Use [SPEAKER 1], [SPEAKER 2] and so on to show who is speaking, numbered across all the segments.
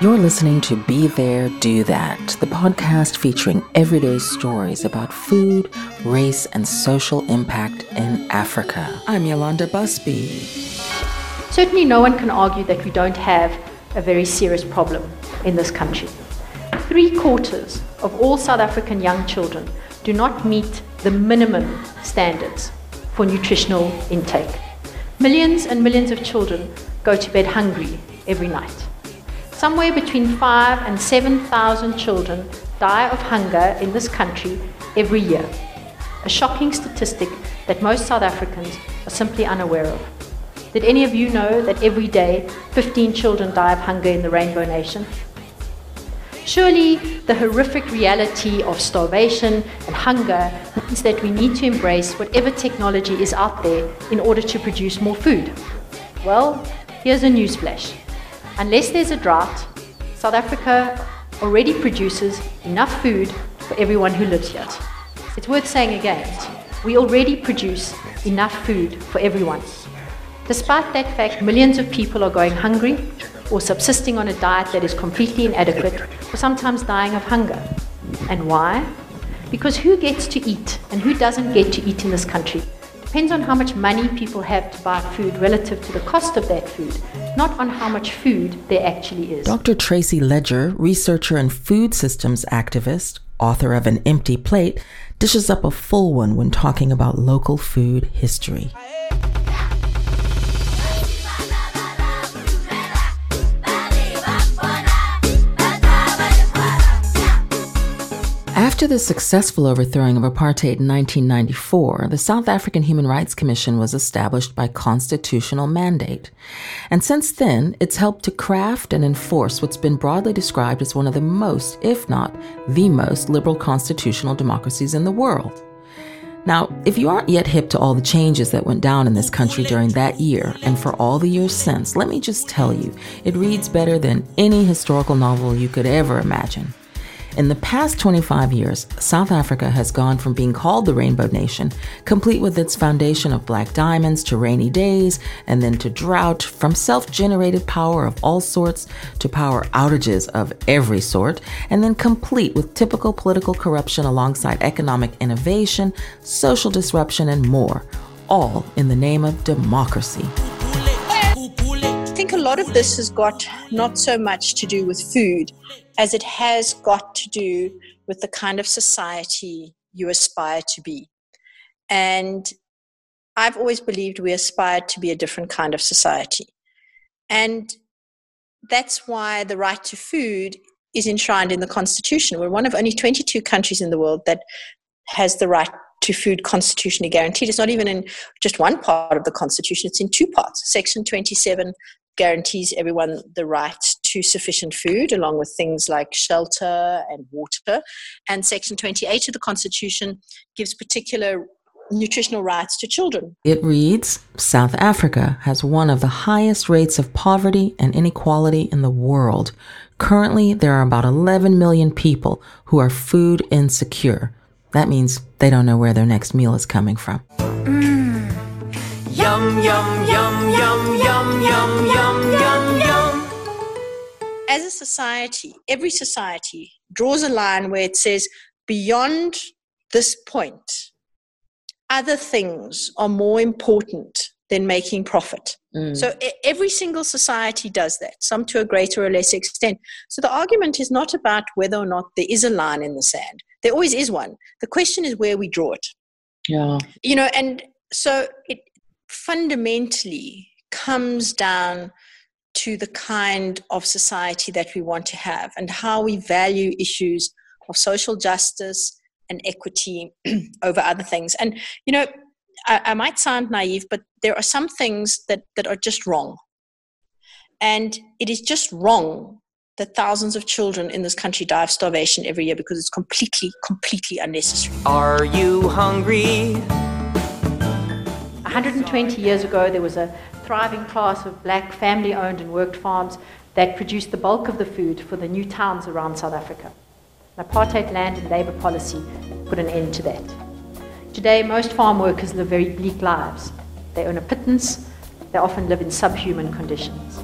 [SPEAKER 1] You're listening to Be There, Do That, the podcast featuring everyday stories about food, race, and social impact in Africa. I'm Yolanda Busby.
[SPEAKER 2] Certainly, no one can argue that we don't have a very serious problem in this country. Three quarters of all South African young children do not meet the minimum standards for nutritional intake. Millions and millions of children go to bed hungry every night. Somewhere between 5 and 7,000 children die of hunger in this country every year. A shocking statistic that most South Africans are simply unaware of. Did any of you know that every day 15 children die of hunger in the Rainbow Nation? Surely the horrific reality of starvation and hunger means that we need to embrace whatever technology is out there in order to produce more food. Well, here's a newsflash. Unless there's a drought, South Africa already produces enough food for everyone who lives here. It's worth saying again, we already produce enough food for everyone. Despite that fact, millions of people are going hungry or subsisting on a diet that is completely inadequate or sometimes dying of hunger. And why? Because who gets to eat and who doesn't get to eat in this country depends on how much money people have to buy food relative to the cost of that food, not on how much food there actually is.
[SPEAKER 1] Dr. Tracy Ledger, researcher and food systems activist, author of An Empty Plate, dishes up a full one when talking about local food history. After the successful overthrowing of apartheid in 1994, the South African Human Rights Commission was established by constitutional mandate. And since then, it's helped to craft and enforce what's been broadly described as one of the most, if not the most, liberal constitutional democracies in the world. Now, if you aren't yet hip to all the changes that went down in this country during that year and for all the years since, let me just tell you, it reads better than any historical novel you could ever imagine. In the past 25 years, South Africa has gone from being called the Rainbow Nation, complete with its foundation of black diamonds, to rainy days, and then to drought, from self generated power of all sorts to power outages of every sort, and then complete with typical political corruption alongside economic innovation, social disruption, and more, all in the name of democracy.
[SPEAKER 3] I think a lot of this has got not so much to do with food as it has got to do with the kind of society you aspire to be. And I've always believed we aspire to be a different kind of society. And that's why the right to food is enshrined in the Constitution. We're one of only 22 countries in the world that has the right to food constitutionally guaranteed. It's not even in just one part of the Constitution, it's in two parts. Section 27 guarantees everyone the right to sufficient food, along with things like shelter and water. And Section 28 of the Constitution gives particular nutritional rights to children.
[SPEAKER 1] It reads South Africa has one of the highest rates of poverty and inequality in the world. Currently, there are about 11 million people who are food insecure. That means they don't know where their next meal is coming from. Mm. Yum, yum, yum,
[SPEAKER 3] yum, As a society, every society draws a line where it says, beyond this point, other things are more important than making profit. Mm. So every single society does that, some to a greater or less extent. So the argument is not about whether or not there is a line in the sand. There always is one. The question is where we draw it.
[SPEAKER 1] Yeah.
[SPEAKER 3] You know, and so it fundamentally comes down to the kind of society that we want to have and how we value issues of social justice and equity over other things. And, you know, I, I, might sound naive, but there are some things that, that are just wrong. And it is just wrong that thousands of children in this country die of starvation every year because it's completely, completely unnecessary.
[SPEAKER 4] Are you hungry?
[SPEAKER 2] 120 years ago, there was a thriving class of black family owned and worked farms that produced the bulk of the food for the new towns around South Africa. An apartheid land and labour policy put an end to that. Today, most farm workers live very bleak lives. They earn a pittance, they often live in subhuman conditions.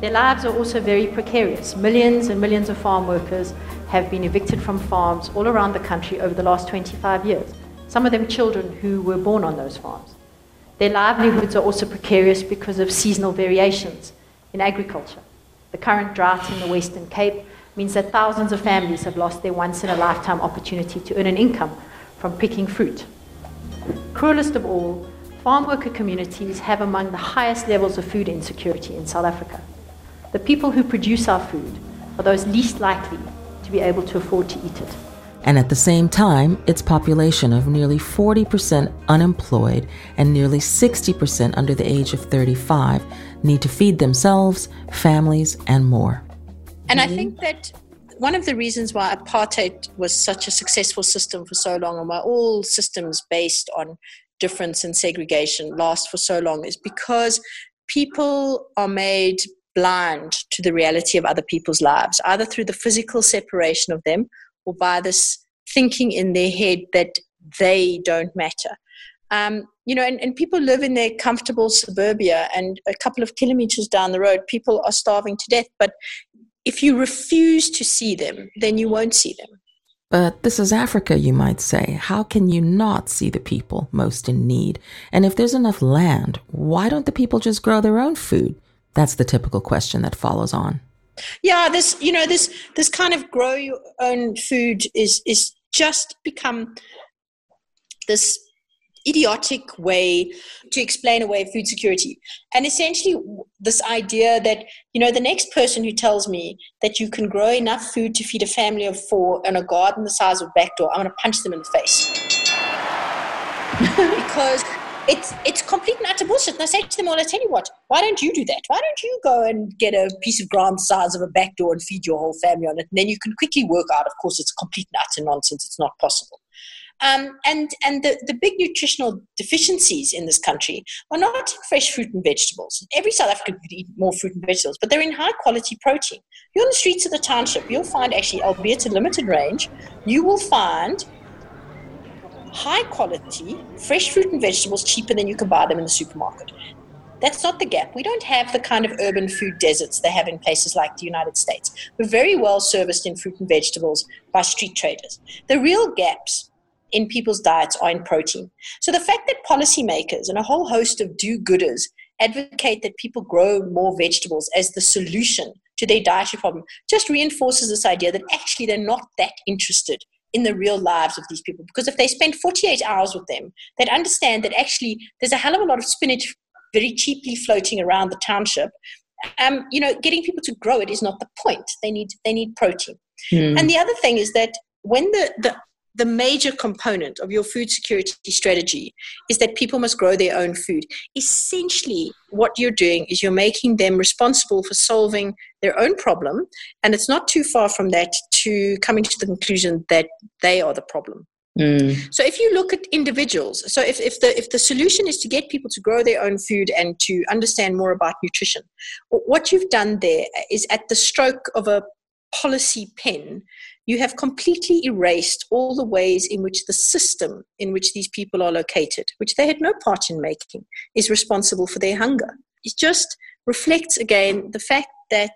[SPEAKER 2] Their lives are also very precarious. Millions and millions of farm workers have been evicted from farms all around the country over the last 25 years, some of them children who were born on those farms. Their livelihoods are also precarious because of seasonal variations in agriculture. The current drought in the Western Cape means that thousands of families have lost their once in a lifetime opportunity to earn an income from picking fruit. Cruelest of all, farm worker communities have among the highest levels of food insecurity in South Africa. The people who produce our food are those least likely to be able to afford to eat it.
[SPEAKER 1] And at the same time, its population of nearly 40% unemployed and nearly 60% under the age of 35 need to feed themselves, families, and more.
[SPEAKER 3] And I think that one of the reasons why apartheid was such a successful system for so long and why all systems based on difference and segregation last for so long is because people are made blind to the reality of other people's lives, either through the physical separation of them or by this thinking in their head that they don't matter. Um, you know, and, and people live in their comfortable suburbia, and a couple of kilometers down the road, people are starving to death. But if you refuse to see them, then you won't see them.
[SPEAKER 1] But this is Africa, you might say. How can you not see the people most in need? And if there's enough land, why don't the people just grow their own food? That's the typical question that follows on.
[SPEAKER 3] Yeah, this you know this this kind of grow your own food is is just become this idiotic way to explain away food security. And essentially this idea that you know the next person who tells me that you can grow enough food to feed a family of four in a garden the size of a back door i'm going to punch them in the face. Because it's it's complete and utter bullshit. And I say to them all, I tell you what, why don't you do that? Why don't you go and get a piece of ground the size of a back door and feed your whole family on it? And then you can quickly work out, of course, it's complete and utter nonsense. It's not possible. Um, and and the, the big nutritional deficiencies in this country are not fresh fruit and vegetables. Every South African could eat more fruit and vegetables, but they're in high quality protein. You're on the streets of the township, you'll find actually, albeit a limited range, you will find high quality fresh fruit and vegetables cheaper than you can buy them in the supermarket. That's not the gap. We don't have the kind of urban food deserts they have in places like the United States. We're very well serviced in fruit and vegetables by street traders. The real gaps in people's diets are in protein. So the fact that policymakers and a whole host of do gooders advocate that people grow more vegetables as the solution to their dietary problem just reinforces this idea that actually they're not that interested in the real lives of these people. Because if they spend 48 hours with them, they'd understand that actually there's a hell of a lot of spinach very cheaply floating around the township. Um, you know, getting people to grow it is not the point. They need they need protein. Mm. And the other thing is that when the, the the major component of your food security strategy is that people must grow their own food. Essentially, what you're doing is you're making them responsible for solving their own problem. And it's not too far from that to coming to the conclusion that they are the problem. Mm. So if you look at individuals, so if, if the if the solution is to get people to grow their own food and to understand more about nutrition, what you've done there is at the stroke of a policy pen, you have completely erased all the ways in which the system in which these people are located, which they had no part in making, is responsible for their hunger. It just reflects again the fact that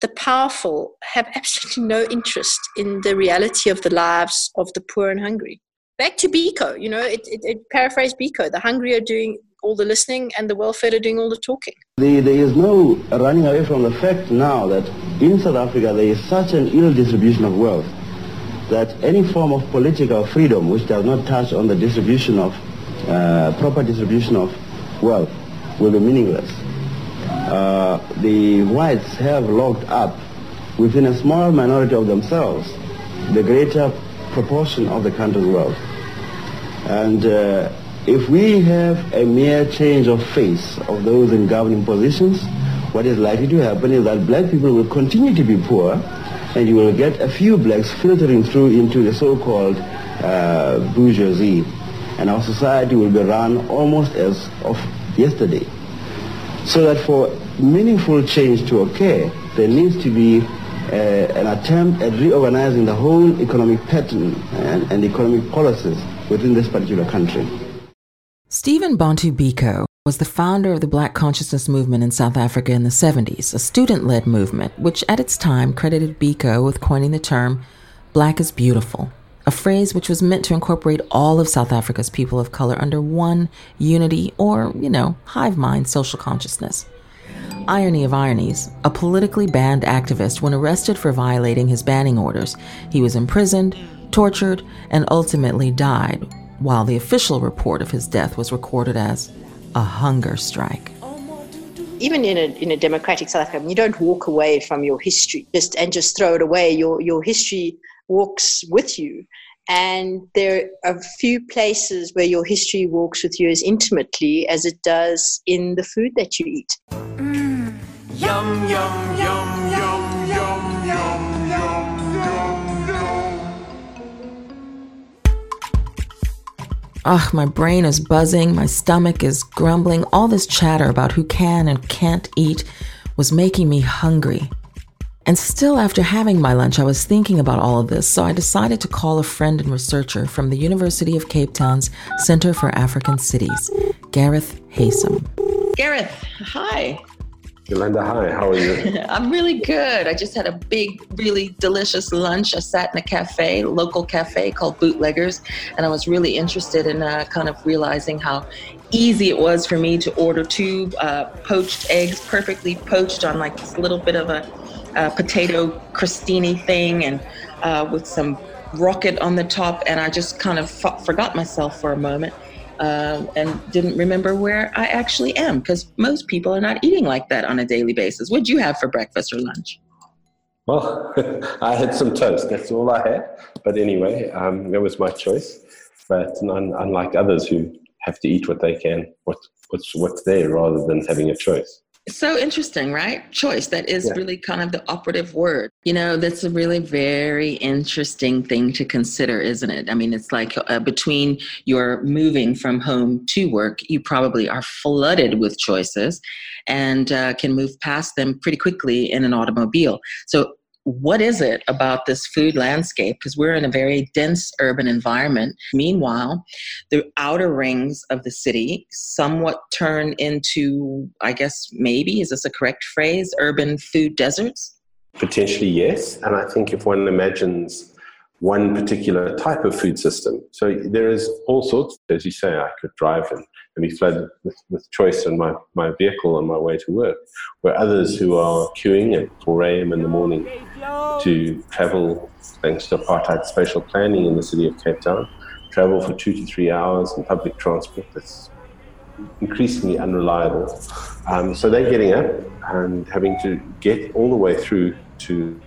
[SPEAKER 3] the powerful have absolutely no interest in the reality of the lives of the poor and hungry. Back to Biko, you know, it, it, it paraphrased Biko. The hungry are doing all the listening and the welfare are doing all the talking.
[SPEAKER 5] there is no running away from the fact now that in South Africa there is such an ill distribution of wealth that any form of political freedom which does not touch on the distribution of, uh, proper distribution of wealth will be meaningless. Uh, the whites have locked up within a small minority of themselves the greater proportion of the country's wealth. And uh, if we have a mere change of face of those in governing positions, what is likely to happen is that black people will continue to be poor and you will get a few blacks filtering through into the so-called uh, bourgeoisie. And our society will be run almost as of yesterday. So that for meaningful change to occur, there needs to be uh, an attempt at reorganizing the whole economic pattern and, and economic policies within this particular country.
[SPEAKER 1] Stephen Bantu Biko was the founder of the Black Consciousness Movement in South Africa in the 70s, a student led movement which at its time credited Biko with coining the term Black is Beautiful, a phrase which was meant to incorporate all of South Africa's people of color under one unity or, you know, hive mind social consciousness. Irony of ironies, a politically banned activist when arrested for violating his banning orders. He was imprisoned, tortured, and ultimately died, while the official report of his death was recorded as a hunger strike
[SPEAKER 3] even in a, in a democratic South Africa, you don't walk away from your history just and just throw it away. Your your history walks with you. And there are a few places where your history walks with you as intimately as it does in the food that you eat. Mm. Yum, yum, yum, yum, yum, yum,
[SPEAKER 1] yum, Ugh, my brain is buzzing, my stomach is grumbling. All this chatter about who can and can't eat was making me hungry. And still, after having my lunch, I was thinking about all of this, so I decided to call a friend and researcher from the University of Cape Town's Center for African Cities, Gareth Haysom.
[SPEAKER 6] Gareth, hi.
[SPEAKER 7] Yolanda, hi, how are you?
[SPEAKER 6] I'm really good. I just had a big, really delicious lunch. I sat in a cafe, local cafe called Bootleggers, and I was really interested in uh, kind of realizing how easy it was for me to order two uh, poached eggs, perfectly poached on like this little bit of a uh, potato crostini thing and uh, with some rocket on the top. And I just kind of forgot myself for a moment uh, and didn't remember where I actually am because most people are not eating like that on a daily basis. What'd you have for breakfast or lunch?
[SPEAKER 7] Well, I had some toast. That's all I had. But anyway, um, that was my choice. But un- unlike others who have to eat what they can, what, what's, what's there rather than having a choice.
[SPEAKER 6] So interesting, right? Choice. That is yeah. really kind of the operative word. You know, that's a really very interesting thing to consider, isn't it? I mean, it's like uh, between your moving from home to work, you probably are flooded with choices and uh, can move past them pretty quickly in an automobile. So what is it about this food landscape? Because we're in a very dense urban environment. Meanwhile, the outer rings of the city somewhat turn into, I guess, maybe, is this a correct phrase, urban food deserts?
[SPEAKER 7] Potentially, yes. And I think if one imagines one particular type of food system. So there is all sorts, as you say, I could drive and, and be flooded with, with choice in my, my vehicle on my way to work, where others who are queuing at 4 a.m. in the morning to travel, thanks to apartheid spatial planning in the city of Cape Town, travel for two to three hours in public transport that's increasingly unreliable. Um, so they're getting up and having to get all the way through to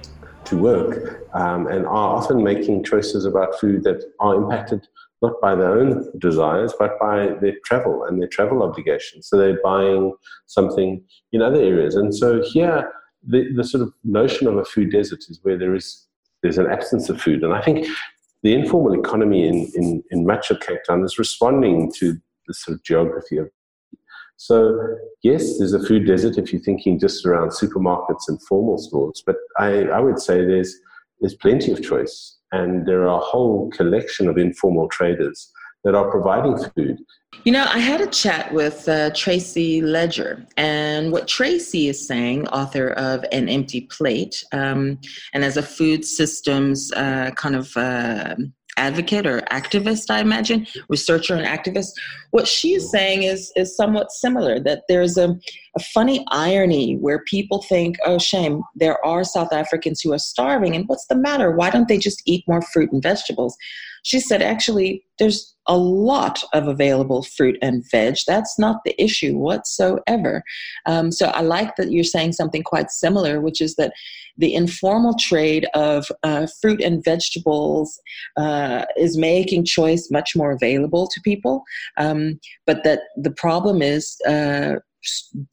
[SPEAKER 7] to work um, and are often making choices about food that are impacted not by their own desires, but by their travel and their travel obligations. So they're buying something in other areas. And so here, the, the sort of notion of a food desert is where there is there's an absence of food. And I think the informal economy in, in, in much of Cape Town is responding to the sort of geography of so, yes, there's a food desert if you're thinking just around supermarkets and formal stores, but I, I would say there's, there's plenty of choice, and there are a whole collection of informal traders that are providing food.
[SPEAKER 6] You know, I had a chat with uh, Tracy Ledger, and what Tracy is saying, author of An Empty Plate, um, and as a food systems uh, kind of uh, advocate or activist, I imagine, researcher and activist. What she is saying is is somewhat similar. That there's a, a funny irony where people think, "Oh, shame, there are South Africans who are starving, and what's the matter? Why don't they just eat more fruit and vegetables?" She said, "Actually, there's a lot of available fruit and veg. That's not the issue whatsoever." Um, so I like that you're saying something quite similar, which is that the informal trade of uh, fruit and vegetables uh, is making choice much more available to people. Um, but that the problem is uh,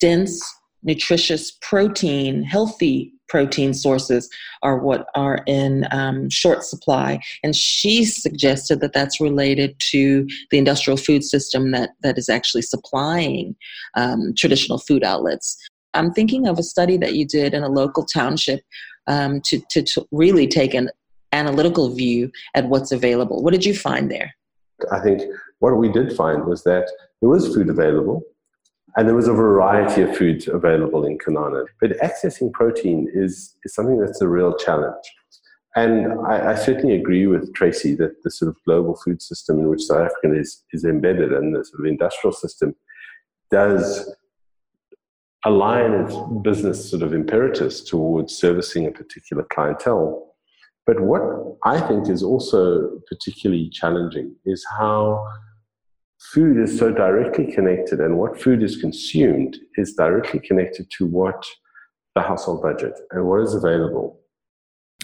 [SPEAKER 6] dense, nutritious protein, healthy protein sources are what are in um, short supply. And she suggested that that's related to the industrial food system that, that is actually supplying um, traditional food outlets. I'm thinking of a study that you did in a local township um, to, to, to really take an analytical view at what's available. What did you find there?
[SPEAKER 7] I think what we did find was that there was food available, And there was a variety of foods available in Kanana. But accessing protein is, is something that's a real challenge. And I, I, certainly agree with Tracy that the sort of global food system in which South Africa is, is embedded and the sort of industrial system does align its business sort of imperatives towards servicing a particular clientele. But what I think is also particularly challenging is how food is so directly connected and what food is consumed is directly connected to what the household budget and what is available.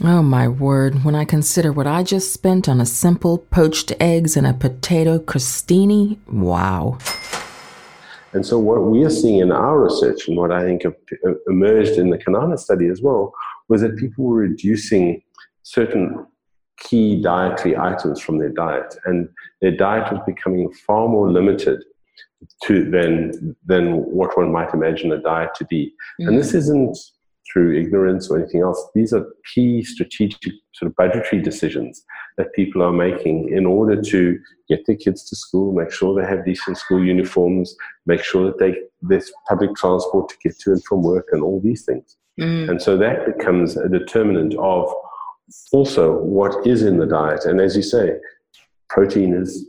[SPEAKER 1] Oh my word, when I consider what I just spent on a simple poached eggs and a potato crostini, wow.
[SPEAKER 7] And so, what we are seeing in our research, and what I think uh, emerged in the Kanana study as well, was that people were reducing certain key dietary items from their diet, and their diet was becoming far more limited to than than what one might imagine a diet to be. Mm-hmm. And this mm. isn't through ignorance or anything else. These are key strategic sort of budgetary decisions that people are making in order to get their kids to school, make sure they have decent school uniforms, make sure that they there's public transport to get to and from work, and all these things. Mm. And so that becomes a determinant of also what is in the diet. And as you say, protein is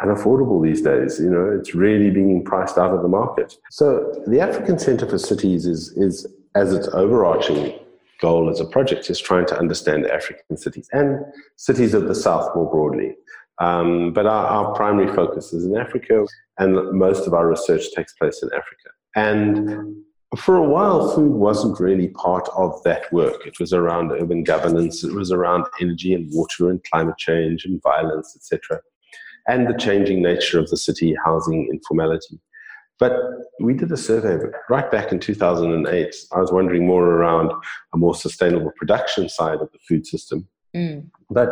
[SPEAKER 7] unaffordable these days. You know, it's really being priced out of the market. So the African Center for Cities is is as its overarching goal as a project is trying to understand African cities and cities of the South more broadly. Um, but our, our, primary focus is in Africa, and most of our research takes place in Africa. And for a while, food wasn't really part of that work. It was around urban governance, it was around energy and water and climate change and violence, etc., and the changing nature of the city, housing, informality. But we did a survey right back in 2008. I was wondering more around a more sustainable production side of the food system. Mm. But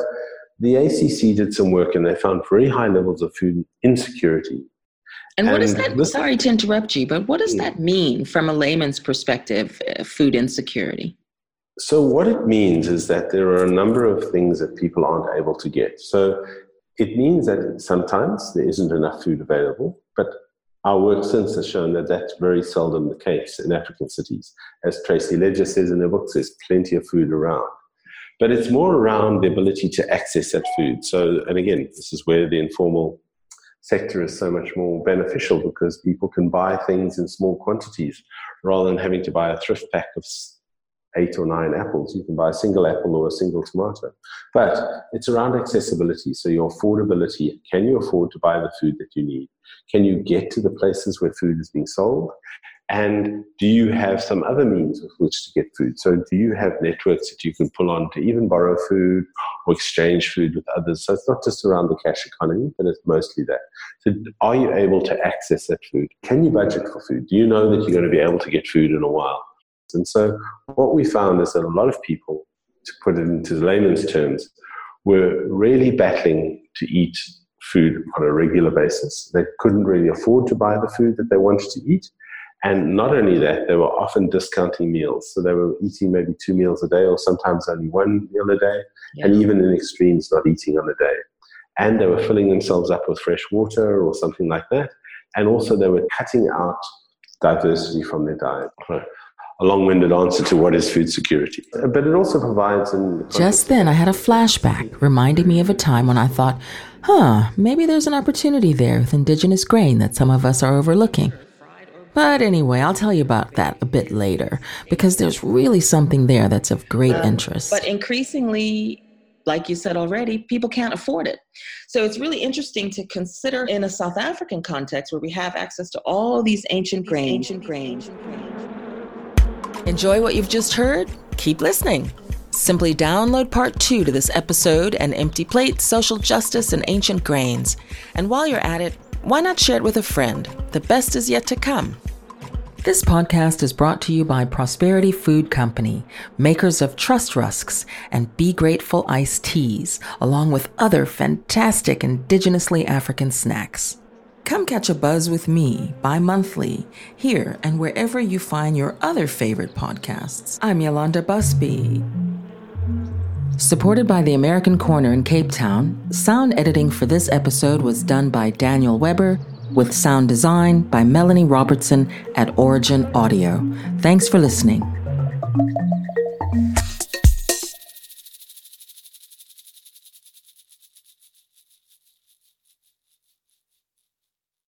[SPEAKER 7] the ACC did some work and they found very high levels of food insecurity.
[SPEAKER 6] And, what does that, this, sorry to interrupt you, but what does mm. that mean from a layman's perspective, uh, food insecurity?
[SPEAKER 7] So, what it means is that there are a number of things that people aren't able to get. So, it means that sometimes there isn't enough food available, but our work since has shown that that's very seldom the case in African cities. As Tracy Ledger says in her books, there's plenty of food around. But it's more around the ability to access that food. So, and again, this is where the informal sector is so much more beneficial because people can buy things in small quantities rather than having to buy a thrift pack of eight or nine apples. You can buy a single apple or a single tomato. But it's around accessibility. So, your affordability can you afford to buy the food that you need? Can you get to the places where food is being sold? And do you have some other means with which to get food? So, do you have networks that you can pull on to even borrow food or exchange food with others? So, it's not just around the cash economy, but it's mostly that. So, are you able to access that food? Can you budget for food? Do you know that you're going to be able to get food in a while? And so, what we found is that a lot of people, to put it into layman's terms, were really battling to eat food on a regular basis. They couldn't really afford to buy the food that they wanted to eat. And not only that, they were often discounting meals. So they were eating maybe two meals a day or sometimes only one meal a day, yeah. and even in extremes, not eating on a day. And they were filling themselves up with fresh water or something like that. And also, they were cutting out diversity from their diet a long-winded answer to what is food security. But it also provides an
[SPEAKER 1] Just then I had a flashback reminding me of a time when I thought, huh, maybe there's an opportunity there with indigenous grain that some of us are overlooking. But anyway, I'll tell you about that a bit later because there's really something there that's of great um, interest.
[SPEAKER 6] But increasingly, like you said already, people can't afford it. So it's really interesting to consider in a South African context where we have access to all these ancient grains. Ancient grains.
[SPEAKER 1] Enjoy what you've just heard? Keep listening. Simply download part two to this episode and Empty Plate, Social Justice, and Ancient Grains. And while you're at it, why not share it with a friend? The best is yet to come. This podcast is brought to you by Prosperity Food Company, makers of Trust Rusks and Be Grateful iced teas, along with other fantastic indigenously African snacks. Come catch a buzz with me bi monthly, here and wherever you find your other favorite podcasts. I'm Yolanda Busby. Supported by the American Corner in Cape Town, sound editing for this episode was done by Daniel Weber, with sound design by Melanie Robertson at Origin Audio. Thanks for listening.